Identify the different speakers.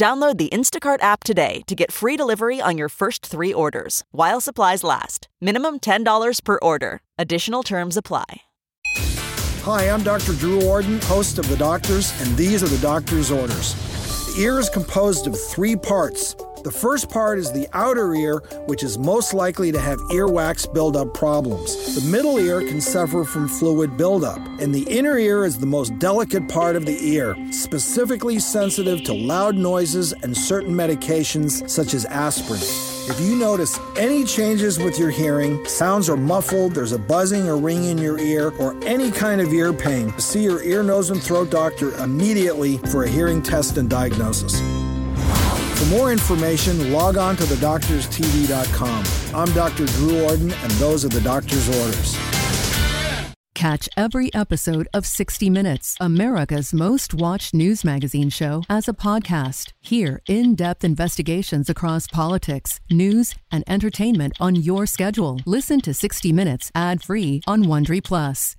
Speaker 1: Download the Instacart app today to get free delivery on your first three orders while supplies last. Minimum $10 per order. Additional terms apply.
Speaker 2: Hi, I'm Dr. Drew Ordon, host of The Doctors, and these are the doctor's orders. The ear is composed of three parts. The first part is the outer ear, which is most likely to have earwax buildup problems. The middle ear can suffer from fluid buildup, and the inner ear is the most delicate part of the ear, specifically sensitive to loud noises and certain medications such as aspirin. If you notice any changes with your hearing, sounds are muffled, there's a buzzing or ring in your ear, or any kind of ear pain, see your ear, nose, and throat doctor immediately for a hearing test and diagnosis. For more information, log on to thedoctorstv.com. I'm Dr. Drew Ordon, and those are the doctor's orders.
Speaker 3: Catch every episode of 60 Minutes, America's most watched news magazine show, as a podcast. Hear in depth investigations across politics, news, and entertainment on your schedule. Listen to 60 Minutes ad free on Wondery Plus.